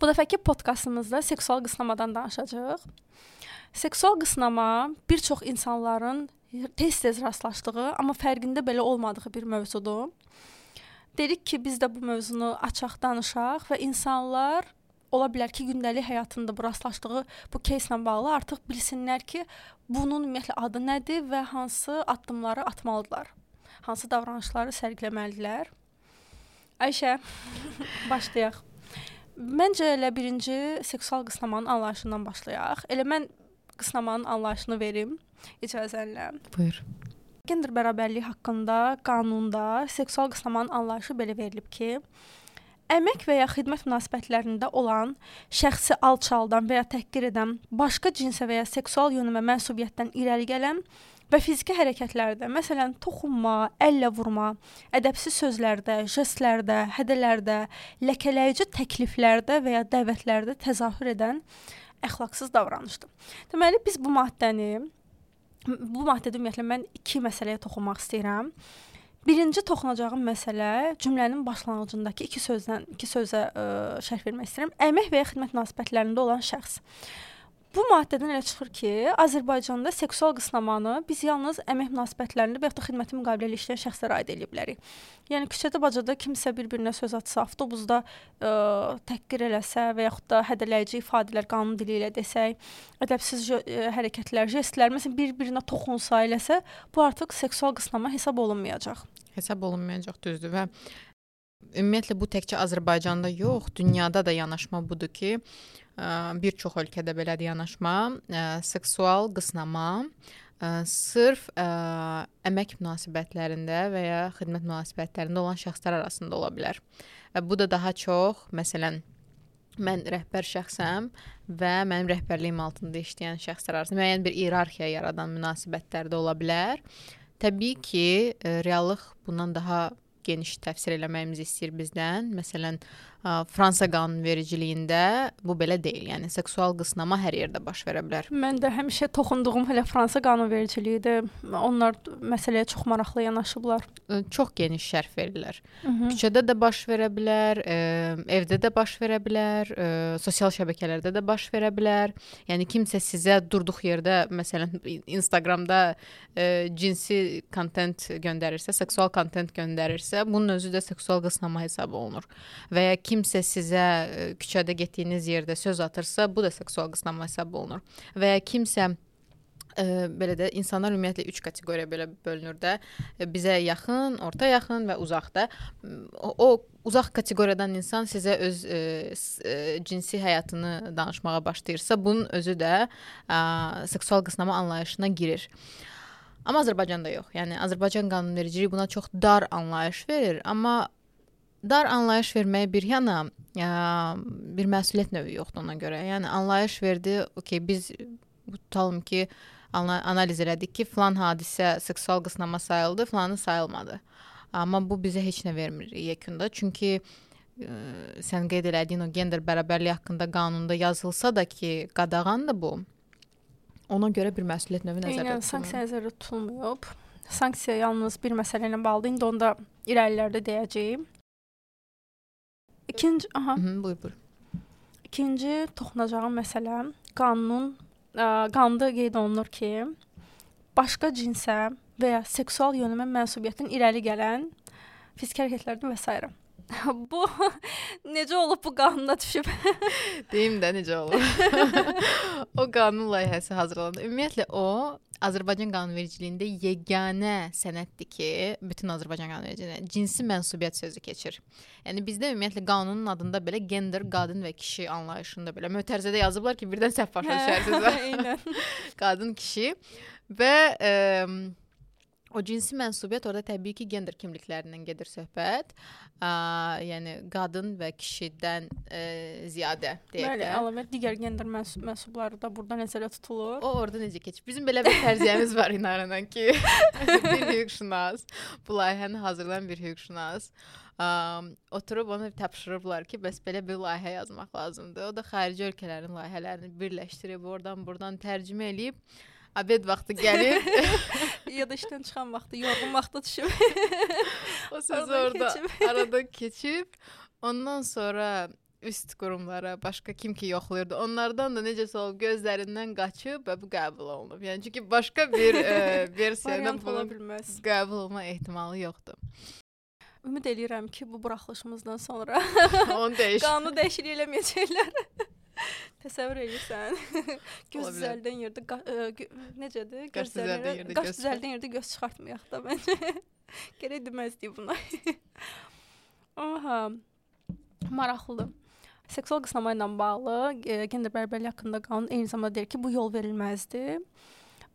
Bu dəfəki podkastımızda seksual qısnamadan danışacağıq. Seksual qısnama bir çox insanların tez-tez rastlaşdığı, amma fərqində belə olmadığı bir mövzudur. Dedik ki, biz də bu mövzunu açaq danışaq və insanlar ola bilər ki, gündəlik həyatında bu rastlaşdığı bu кейslə bağlı artıq bilsinlər ki, bunun ümumiyyətlə adı nədir və hansı addımları atmalıdırlar. Hansı davranışları sərgiləməlidirlər. Ayşə, başlayaq. Məncə elə birinci seksual qısnamanın anlayışından başlayaq. Elə mən qısnamanın anlayışını verim icazənlə. Buyur. Gender bərabərliyi haqqında qanunda seksual qısnamanın anlayışı belə verilib ki, əmək və ya xidmət münasibətlərində olan şəxsi alçaldan və ya təhqir edən, başqa cinsə və ya seksual yönümə mənsubiyyətdən irəli gələn və fiziki hərəkətlərdə, məsələn, toxunma, əllə vurma, ədəbsiz sözlərdə, jestlərdə, hədələrdə, ləkələyici təkliflərdə və ya dəvətlərdə təzahür edən əxlaqsız davranışdır. Deməli biz bu maddəni bu maddədə ümumiyyətlə mən iki məsələyə toxunmaq istəyirəm. Birinci toxunacağım məsələ cümlənin başlanğıcındakı iki sözdən iki sözə ə, şərh vermək istəyirəm. Əmək və ya xidmət münasibətlərində olan şəxs. Bu maddədən elə çıxır ki, Azərbaycanda seksual qısnamanı biz yalnız əmək münasibətlərində və ya da xidməti müqaviləli işləyən şəxslərə aid edə bilərik. Yəni küçədə, bacada kimsə bir-birinə söz atsa, avtobusda ə, təhqir eləsə və yaxud da hədələyici ifadələr qanun dili ilə desək, ədəbsiz ə, hərəkətlər, jestlər, məsələn, bir-birinə toxunsa eləsə, bu artıq seksual qısnama hesab olunmayacaq. Hesab olunmayacaq düzdür və ümumiyyətlə bu təkcə Azərbaycanda yox, dünyada da yanaşma budur ki, bir çox ölkədə belədir yanaşma, seksual qısnama sırf əmək münasibətlərində və ya xidmət münasibətlərində olan şəxslər arasında ola bilər. Bu da daha çox, məsələn, mən rəhbər şəxsəm və mənim rəhbərliyim altında işləyən şəxslər arasında müəyyən bir iyerarxiya yaradan münasibətlər də ola bilər. Təbii ki, reallıq bundan daha geniş təfsir eləməyimizi istəyir bizdən. Məsələn, Fransa qanunvericiliyində bu belə deyil. Yəni seksual qısnama hər yerdə baş verə bilər. Mən də həmişə toxunduğum hələ Fransa qanunvericiliyidir. Onlar məsələyə çox maraqlı yanaşıblar. Çox geniş şərh verirlər. Hı -hı. Küçədə də baş verə bilər, evdə də baş verə bilər, sosial şəbəkələrdə də baş verə bilər. Yəni kimsə sizə durduq yerdə, məsələn, Instagramda cinsi kontent göndərirsə, seksual kontent göndərirsə, bunun özü də seksual qısnama hesab olunur. Və ya kim kimsə sizə e, küçədə getdiyiniz yerdə söz atırsa, bu da seksual qısnama hesab olunur. Və ya kimsə ə, e, belə də insanlar ümumiyyətlə 3 kateqoriyaya belə bölünür də. E, bizə yaxın, orta yaxın və uzaqda. O, o uzaq kateqoriyadan insan sizə öz ə, ə, cinsi həyatını danışmağa başlayırsa, bunun özü də ə, seksual qısnama anlayışına girir. Amma Azərbaycanda yox. Yəni Azərbaycan qanunvericiliyi buna çox dar anlayış verir, amma dar anlayış verməyə bir yana ə, bir məsuliyyət növü yoxdur ona görə. Yəni anlayış verdi, okey, biz tutalım ki, analiz elədik ki, falan hadisə seksual qısnama sayıldı, falanı sayılmadı. Amma bu bizə heç nə vermir yekunda. Çünki ə, sən qeyd elədiyin o gender bərabərliyi haqqında qanunda yazılsa da ki, qadağandır bu. Ona görə bir məsuliyyət növü nəzərdə tutulur. Yəni sanksiya nəzərdə tutulmayıb. Sanksiya yalnız bir məsələ ilə bağlıdır. İndi onda irəlilərdə deyəcəyim. İkinci, aha. Hı, buyur, buyur. İkinci toxunacağım məsələ qanunun ə, qanunda qeyd olunur ki, başqa cinsə və ya seksual yönümə mənsubiyyətin irəli gələn fiziki hərəkətlərdən və s. bu necə olub bu qanuna düşüb? Deyim də necə olub. o qanun layihəsi hazırlandı. Ümumiyyətlə o Azərbaycan qanunvericiliyində yeganə sənəddir ki, bütün Azərbaycan qanunvericiliyində cinsi mənsubiyyət sözü keçir. Yəni bizdə ümumiyyətlə qanunun adında belə gender, qadın və kişi anlayışında belə mötərizədə yazıblar ki, birdən səhv başa düşərsiniz. Eynən. qadın, kişi və ə, O cinsi mənsubiyyət orada təbii ki, gender kimliklərindən gedir söhbət. Ə, yəni qadın və kişidən ə, ziyadə deyək Bəli, əlavə digər gender məns mənsubları da burada nəzərdə tutulur. O orada necə keçir? Bizim belə bir fərziyyəmiz var inanıram ki, bir hüquqşünas, bu layihəni hazırlayan bir hüquqşünas um, oturub onu tapşırıblar ki, bəs belə bir layihə yazmaq lazımdır. O da xarici ölkələrin layihələrini birləşdirib, oradan buradan tərcümə eləyib Abed vaxtı gəlir. ya da işdən çıxan vaxtı, yorğun vaxtda düşüb. o söz orada keçib. arada keçib. Ondan sonra üst qurumlara, başqa kim ki yoxlayırdı, onlardan da necəsə olub gözlərindən qaçıb və bu qəbul olunub. Yəni çünki başqa bir e, versiyada ola bilməz. qəbul olma ehtimalı yoxdur. Ümid eləyirəm ki, bu buraxılışımızdan sonra Onu dəyiş. qanunu dəyişiklik eləməyəcəklər. Təsəvvür edirsən? göz düzəldən yerdə gö- necədir? Göz düzəldən yerdə göz düzəldən yerdə göz çıxartmayaq da məncə. Gərək deməzdik buna. Aha. Maraqlıdır. Seksual qısnama ilə bağlı e, gender bərabərliyi haqqında qanun eyni zamanda deyir ki, bu yol verilməzdir.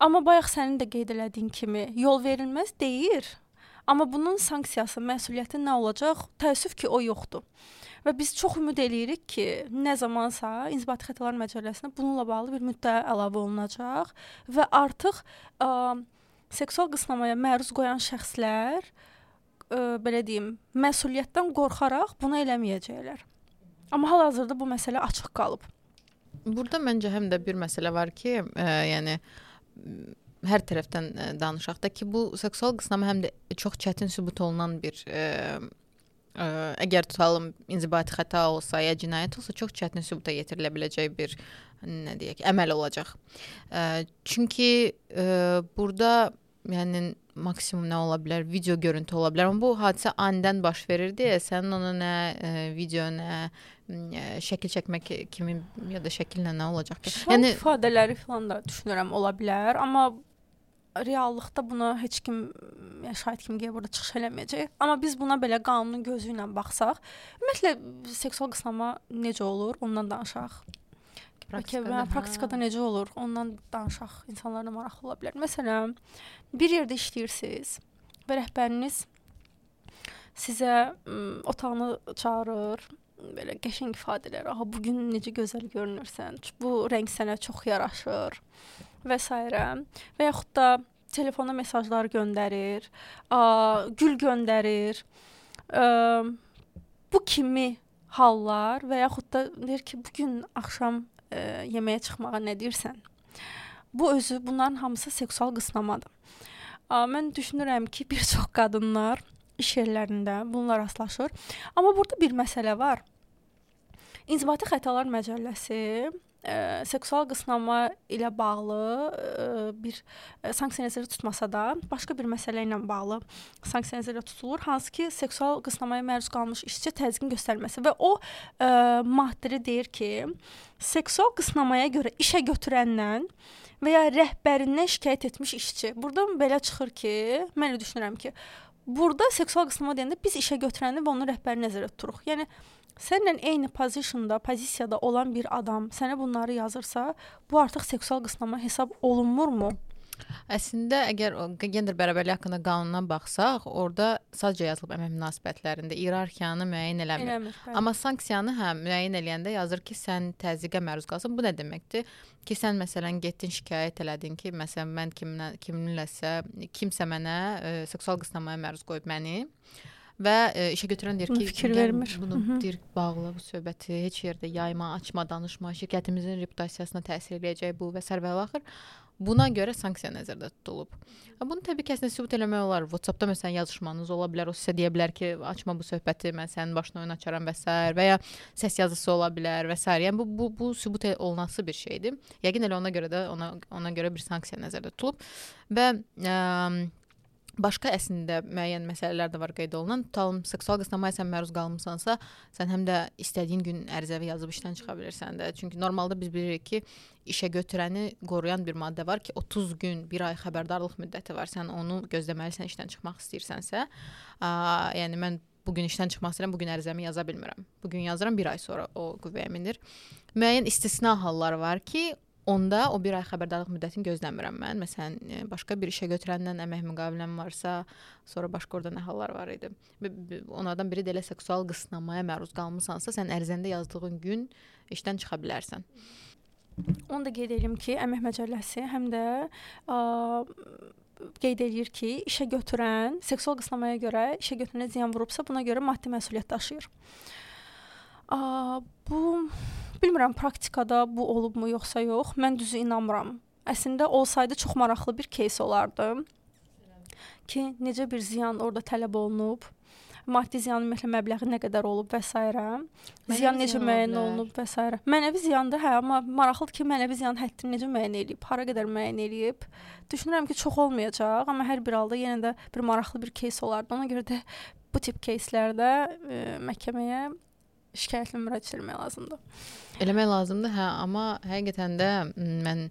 Amma bayaq sənin də qeyd elədiyin kimi yol verilməz deyir. Amma bunun sanksiyası, məsuliyyəti nə olacaq? Təəssüf ki, o yoxdur. Və biz çox ümid eləyirik ki, nə zamansa İnzibati Xətalar Məcəlləsinə bununla bağlı bir müddəa əlavə olunacaq və artıq ə, seksual qısnamaya məruz qoyan şəxslər ə, belə deyim, məsuliyyətdən qorxaraq bunu eləməyəcəklər. Amma hal-hazırda bu məsələ açıq qalıb. Burada məncə həm də bir məsələ var ki, ə, yəni hər tərəfdən ə, danışaq da ki, bu seksual qısnama həm də çox çətin sübut olunan bir ə, əgər tutalım inzibati xəta olsa ya cinayət olsa çox çətin sübuta yetirilə biləcək bir nə deyək, əməl olacaq. Ə, çünki ə, burada yəni maksimum nə ola bilər? Video görüntü ola bilər. Amma bu hadisə anidən baş verir deyə sənin ona nə ə, video, nə ə, şəkil çəkmək kimi ya da şəkillə nə olacaq ki? Yəni ifadələri falan da düşünürəm ola bilər, amma reallıqda buna heç kim yəni şahid kimi burada çıxış eləməyəcək. Amma biz buna belə qanunun gözü ilə baxsaq, ümumiyyətlə seksual qısnama necə olur, ondan danışaq. Praktikada, Praktikada, hə. praktikada necə olur? Ondan danışaq. İnsanlara maraqlı ola bilər. Məsələn, bir yerdə işləyirsiniz və rəhbəriniz sizə ım, otağını çağırır, belə qəşəng ifadələr. Aha bu gün necə gözəl görünürsən. Bu rəng sənə çox yaraşır və s. və yaxud da telefonda mesajlar göndərir, a, gül göndərir. Ə, bu kimi hallar və yaxud da deyir ki, bu gün axşam ə, yeməyə çıxmağa nə deyirsən? Bu özü bunların hamısı seksual qısnamadır. A, mən düşünürəm ki, bir çox qadınlar iş yerlərində bununla rastlaşır. Amma burada bir məsələ var. İnzibati Xətalar Məcəlləsi ə, seksual qısnama ilə bağlı ə, bir ə, sanksiya nəzərdə tutmasa da, başqa bir məsələ ilə bağlı sanksiya nəzərdə tutulur, hansı ki, seksual qısnamaya məruz qalmış işçi təzyiqin göstərilməsi və o ə, maddədə deyir ki, seksual qısnamaya görə işə götürəndən və ya rəhbərindən şikayət etmiş işçi. Burdan belə çıxır ki, mən elə düşünürəm ki, burada seksual qısnama deyəndə biz işə götürəni və onun rəhbərini nəzərdə tuturuq. Yəni səninlə eyni pozisyonda, pozisiyada olan bir adam sənə bunları yazırsa, bu artıq seksual qısnama hesab olunmurmu? Əslində əgər gender bərabərliyi haqqında qanuna baxsaq, orada sadəcə yazılıb əmək münasibətlərində iyerarxiyanı müəyyən eləmir. Eləmir. bəli. Amma sanksiyanı hə müəyyən eləyəndə yazır ki, sən təzyiqə məruz qalsan. Bu nə deməkdir? Ki sən məsələn getdin şikayət elədin ki, məsələn mən kimlə kiminləsə kimsə mənə ə, seksual qısnamaya məruz qoyub məni və ə, işə götürən deyir ki, fikir "Gəl vermir." Bunu Mhm. deyir bağla bu söhbəti heç yerdə yayma, açma, danışma, şirkətimizin reputasiyasına təsir eləyəcək bu və sər və axır. Buna görə sanksiya nəzərdə tutulub. Ha, Bunu təbii ki, əslində sübut eləmək olar. WhatsApp-da məsələn yazışmanız ola bilər. O sizə deyə bilər ki, açma bu söhbəti, mən sənin başına oyun açaram və s. və ya səs yazısı ola bilər və s. Yəni bu bu bu sübut e- olunası bir şeydir. Yəqin elə ona görə də ona ona görə bir sanksiya nəzərdə tutulub və ə, Başqa əslində müəyyən məsələlər də var qeyd olunan. Tutalım seksual qısnamaya sən məruz qalmısansa, sən həm də istədiyin gün ərizəvi yazıb işdən çıxa bilirsən də. Çünki normalda biz bilirik ki, işə götürəni qoruyan bir maddə var ki, 30 gün, 1 ay xəbərdarlıq müddəti var. Sən onu gözləməlisən işdən çıxmaq istəyirsənsə. A, yəni mən bu gün işdən çıxmaq istəyirəm, bu gün ərizəmi yaza bilmirəm. Bu gün yazıram, 1 ay sonra o qüvvəyə minir. Müəyyən istisna hallar var ki, Onda o bir ay xəbərdarlıq müddətini gözləmirəm mən. Məsələn, e, başqa bir işə götürəndən əmək müqaviləm varsa, sonra başqa orada nə hallar var idi. Onlardan biri də elə seksual qısnamaya məruz qalmısansa, sən ərizəndə yazdığın gün işdən çıxa bilərsən. Onu da qeyd edim ki, Əmək Məcəlləsi həm də ə, qeyd eləyir ki, işə götürən seksual qısnamaya görə işə götürənə ziyan vurubsa, buna görə maddi məsuliyyət daşıyır. Ə, bu bilmirəm praktikada bu olubmu yoxsa yox. Mən düzü inanmıram. Əslində olsaydı çox maraqlı bir кейs olardı. Ki necə bir ziyan orada tələb olunub maddi ziyanın ümumiyyətlə məbləği nə qədər olub və s. Mənəvi Ziyan necə ziyan ola müəyyən bilər. olunub və s. Mənəvi ziyandır, hə, amma maraqlıdır ki, mənəvi ziyanın həddini necə müəyyən eləyib, hara qədər müəyyən eləyib. Düşünürəm ki, çox olmayacaq, amma hər bir halda yenə də bir maraqlı bir кейs olardı. Ona görə də bu tip keyslərdə e, məhkəməyə şikayətlə müraciət etmək lazımdır. Eləmək lazımdır, hə, amma həqiqətən də mən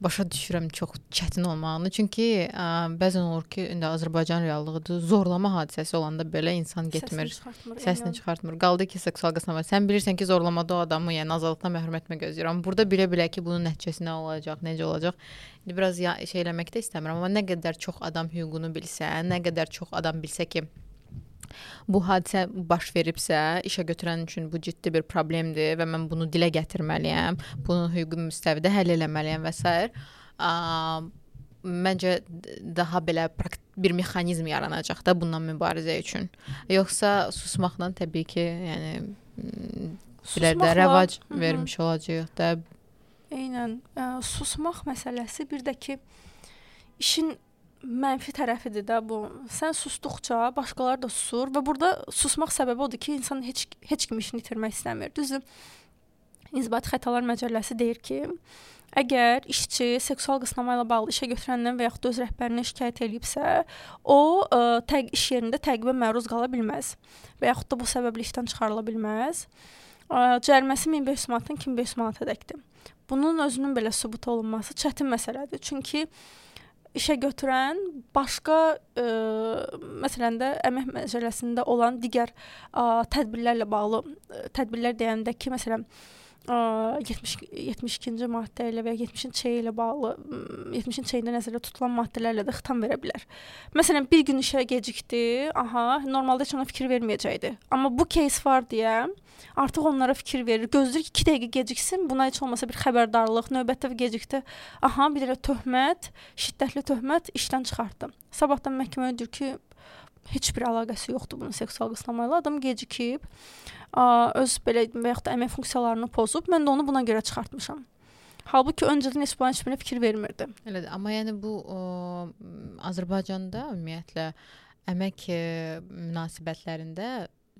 başa düşürəm çox çətin olmağını. Çünki ə, bəzən olur ki, indi Azərbaycan reallığıdır. Zorlama hadisəsi olanda belə insan getmir. Səsini çıxartmır. Səsini çıxartmır. Qaldı ki, seksual qısnama. Sən bilirsən ki, zorlamada o adamı, yəni azadlıqdan məhrum etmə gözləyir. Amma burada bilə-bilə ki, bunun nəticəsi nə olacaq, necə olacaq? İndi biraz ya, şey eləmək də istəmirəm, amma nə qədər çox adam hüququnu bilsə, nə qədər çox adam bilsə ki, bu hadisə baş veribsə, işə götürən üçün bu ciddi bir problemdir və mən bunu dilə gətirməliyəm, bunu hüquqi müstəvidə həll etməliyəm və s. Məncə daha belə bir mexanizm yaranacaq da bundan mübarizə üçün. Yoxsa susmaqla təbii ki, yəni Susmaqla- rəvac Hı -hı. vermiş olacağıq da. Eynən. Ə, susmaq məsələsi bir də ki işin mənfi tərəfidir də bu. Sən susduqca başqaları da susur və burada susmaq səbəbi odur ki, insan heç heç kim işini itirmək istəmir. Düzdür? İnzibati xətalar məcəlləsi deyir ki, əgər işçi seksual qısnama ilə bağlı işə götürəndən və yaxud öz rəhbərinə şikayət eləyibsə, o ə, təq iş yerində təqibə məruz qala bilməz və yaxud da bu səbəblə işdən çıxarıla bilməz. Ə, Cəriməsi 1500 manatdan 2500 manatadəkdir. Bunun özünün belə sübut olunması çətin məsələdir. Çünki işə götürən başqa ə, məsələn də əmək məcəlləsində olan digər ə, tədbirlərlə bağlı ə, tədbirlər deyəndə ki, məsələn 70 72-ci maddə ilə və ya 70-ci çey ilə bağlı m, 70-ci çeyində nəzərdə tutulan maddələrlə də xitam verə bilər. Məsələn, bir gün işə gecikdi, aha, normalda heç ona fikir verməyəcəkdi. Amma bu кейs var deyə artıq onlara fikir verir. Gözləyir ki, 2 dəqiqə geciksin, buna heç olmasa bir xəbərdarlıq, növbətdə gecikdi. Aha, bir dənə töhmət, şiddətli töhmət işdən çıxartdı. Sabahdan məhkəməyə deyir ki, heç bir əlaqəsi yoxdur bunun seksual qısnama ilə. Adam gecikib, öz belə və yaxud da əmək funksiyalarını pozub, mən də onu buna görə çıxartmışam. Halbuki öncədən heç buna heç birinə fikir vermirdi. Elədir. Amma yəni bu o, Azərbaycanda ümumiyyətlə əmək e, münasibətlərində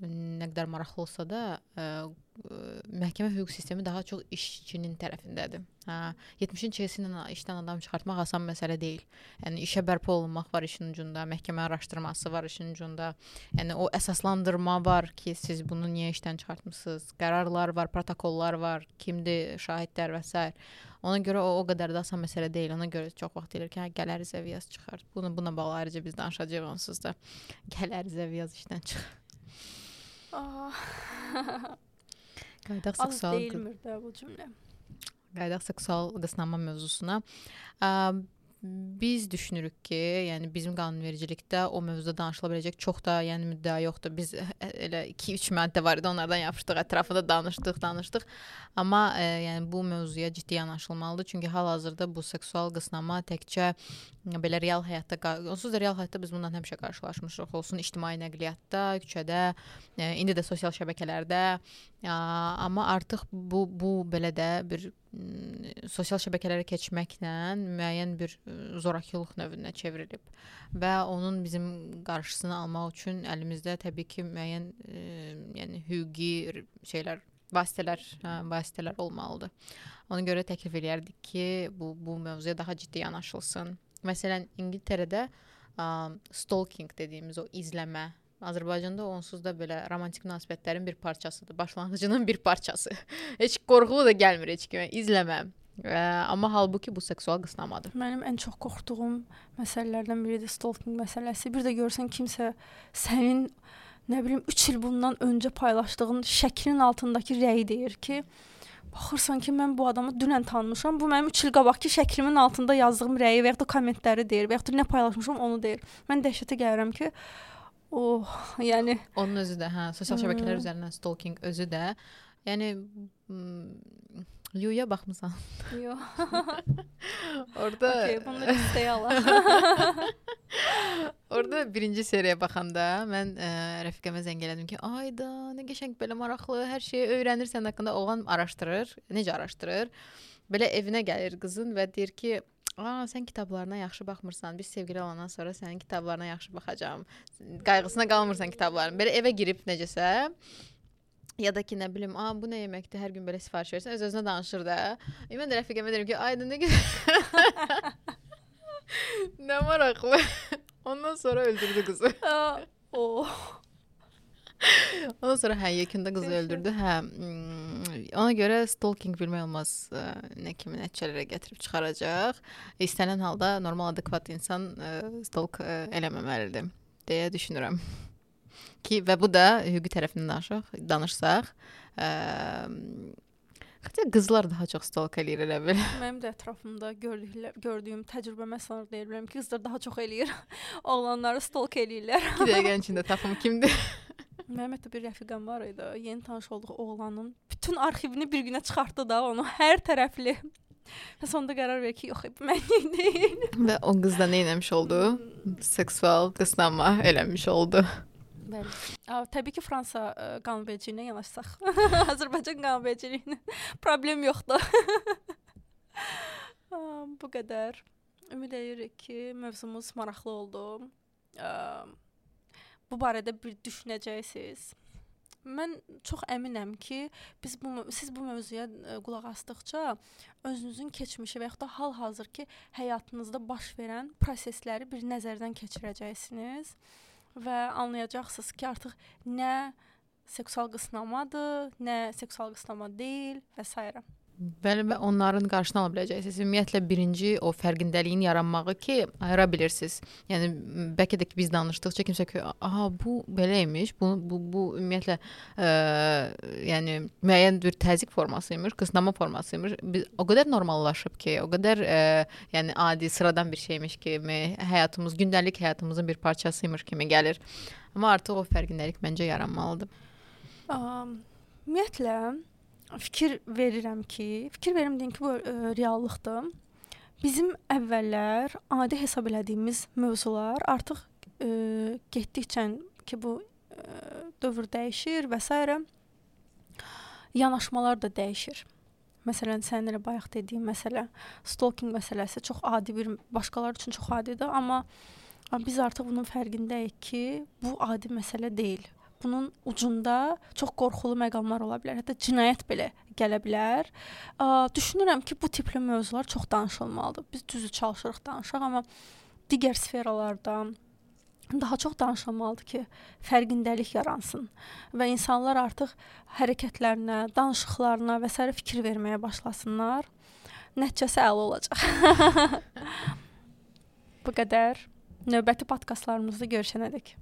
nə qədər maraqlı olsa da ə, məhkəmə hüquq sistemi daha çox işçinin tərəfindədir. Hə, 70-in çeyisi ilə işdən adam çıxartmaq asan məsələ deyil. Yəni işə bərpa olunmaq var işin ucunda, məhkəmə araşdırması var işin ucunda. Yəni o əsaslandırma var ki, siz bunu niyə işdən çıxartmısınız? Qərarlar var, protokollar var, kimdir şahidlər və s. Ona görə o o qədər də asan məsələ deyil. Ona görə çox vaxt deyilir ki, hə, gəl ərizə viyaz çıxart. Bunu buna bağlı ayrıca biz danışacağıq onsuz da. Gəl ərizə viyaz işdən çıx. Qaydaq az seksual deyilmir də bu cümlə. qaydaq seksual qısnama mövzusuna. Ə, biz düşünürük ki, yəni bizim qanunvericilikdə o mövzuda danışıla biləcək çox da, yəni müddəa yoxdur. Biz ə, elə 2-3 maddə var idi, onlardan yapışdıq, ətrafında danışdıq, danışdıq. Amma ə, yəni bu mövzuya ciddi yanaşılmalıdır. Çünki hal-hazırda bu seksual qısnama təkcə belə real həyatda, onsuz da real həyatda biz bundan həmişə qarşılaşmışıq. Olsun ictimai nəqliyyatda, küçədə, ə, indi də sosial şəbəkələrdə. Ə, amma artıq bu bu belə də bir sosial şəbəkələrə keçməklə müəyyən bir zorakılıq növünə çevrilib və onun bizim qarşısını almaq üçün əlimizdə təbii ki, müəyyən ə, yəni hüquqi şeylər, vasitələr, hə, vasitələr olmalıdır. Ona görə təklif eləyərdik ki, bu bu mövzuya daha ciddi yanaşılsın. Məsələn, İngiltərədə ə, stalking dediyimiz o izləmə Azərbaycanda onsuz da belə romantik münasibətlərin bir parçasıdır. Başlanğıcının bir parçası. heç qorxulu da gəlmir heç kimə izləmə. Ə, amma halbuki bu seksual qısnamadır. Mənim ən çox qorxduğum məsələlərdən biridir stalking məsələsi. Bir də görsən kimsə sənin nə bilim 3 il bundan öncə paylaşdığın şəklin altındakı rəyi deyir ki, baxırsan ki, mən bu adamı dünən tanımışam. Bu mənim 3 il qabaqki şəklimin altında yazdığım rəyi və ya da kommentləri deyir və ya da nə paylaşmışam onu deyir. Mən dəhşətə gəlirəm ki, oh, yəni Onun özü də, hə, sosial şəbəkələr Hmm. üzərindən stalking özü də, yəni m, Yuya baxmısan. yox. Orda Okay, bunu listəyə alaq. Orada birinci seriyaya baxanda mən ə, rəfiqəmə zəng elədim ki, ayda, nə qəşəng belə maraqlı, hər şeyi öyrənirsən haqqında oğlan araşdırır. Necə araşdırır? Belə evinə gəlir qızın və deyir ki, Aa, sən kitablarına yaxşı baxmırsan. Biz sevgili olandan sonra sənin kitablarına yaxşı baxacağam. Qayğısına qalmırsan kitabların. Belə evə girib necəsə ya da ki nə bilim, "A, bu nə yeməkdir? Hər gün belə sifariş verirsən." Öz-özünə danışır da. Mən də rəfiqəmə deyirəm ki, "Ay, nə gözəl." nə maraqlı. Ondan sonra öldürdü qızı. o. Ondan sonra hə, yekunda qızı öldürdü. Hə, ona görə stalking bilmək olmaz nə kimi nəticələrə gətirib çıxaracaq. İstənilən halda normal adekvat insan stalk eləməməlidir deyə düşünürəm. Ki və bu da hüquqi tərəfindən danışaq, danışsaq, ə, Xətə qızlar daha çox stalk eləyir elə bil. Mənim də ətrafımda gördüklər, gördüyüm təcrübəmə əsasında deyə bilərəm ki, qızlar daha çox eləyir. Oğlanları stalk eləyirlər. 2 dəqiqənin içində tapım kimdir? Mənim hətta bir rəfiqəm var idi. Yeni tanış olduğu oğlanın bütün arxivini bir günə çıxartdı da onu hər tərəfli. Və sonunda qərar verdi ki, yox, mən deyil. Və o qız da nə etmiş oldu? Seksual qısnama eləmiş oldu. Bəli. A, təbii ki, Fransa ə, qanunvericiliyinə yanaşsaq, Azərbaycan qanunvericiliyinə problem yoxdur. Bu qədər. Ümid edirik ki, mövzumuz maraqlı oldu. Ə, bu barədə bir düşünəcəksiniz. Mən çox əminəm ki, biz bu siz bu mövzuya ə, qulaq asdıqca özünüzün keçmişi və ya da hal-hazırki həyatınızda baş verən prosesləri bir nəzərdən keçirəcəksiniz və anlayacaqsınız ki, artıq nə seksual qısnamadır, nə seksual qısnama deyil və s. Bəli və onların qarşısını ala biləcəksiniz. Ümumiyyətlə birinci o fərqindəliyin yaranmağı ki, ayıra bilirsiniz. Yəni bəlkə də ki biz danışdıqca kimsə ki, "Aha, bu belə imiş." Bu bu bu ümumiyyətlə ə, yəni müəyyən bir təzyiq forması imiş, qısnama forması imiş. Biz o qədər normallaşıb ki, o qədər ə, yəni adi, sıradan bir şeymiş kimi, həyatımız, gündəlik həyatımızın bir parçası imiş kimi gəlir. Amma artıq o fərqindəlik məncə yaranmalıdır. Um, ümumiyyətlə fikir verirəm ki, fikir verim deyim ki, bu ə, e, reallıqdır. Bizim əvvəllər adi hesab elədiyimiz mövzular artıq ə, e, getdikcə ki, bu ə, e, dövr dəyişir və s. yanaşmalar da dəyişir. Məsələn, sənin elə bayaq dediyin məsələ, stalking məsələsi çox adi bir başqaları üçün çox adidir, amma biz artıq bunun fərqindəyik ki, bu adi məsələ deyil bunun ucunda çox qorxulu məqamlar ola bilər. Hətta cinayət belə gələ bilər. Ə, düşünürəm ki, bu tipli mövzular çox danışılmalıdır. Biz düzü çalışırıq danışaq, amma digər sferalarda daha çox danışılmalıdır ki, fərqindəlik yaransın və insanlar artıq hərəkətlərinə, danışıqlarına və s. fikir verməyə başlasınlar. Nəticəsi əla olacaq. bu qədər. Növbəti podkastlarımızda görüşənədək.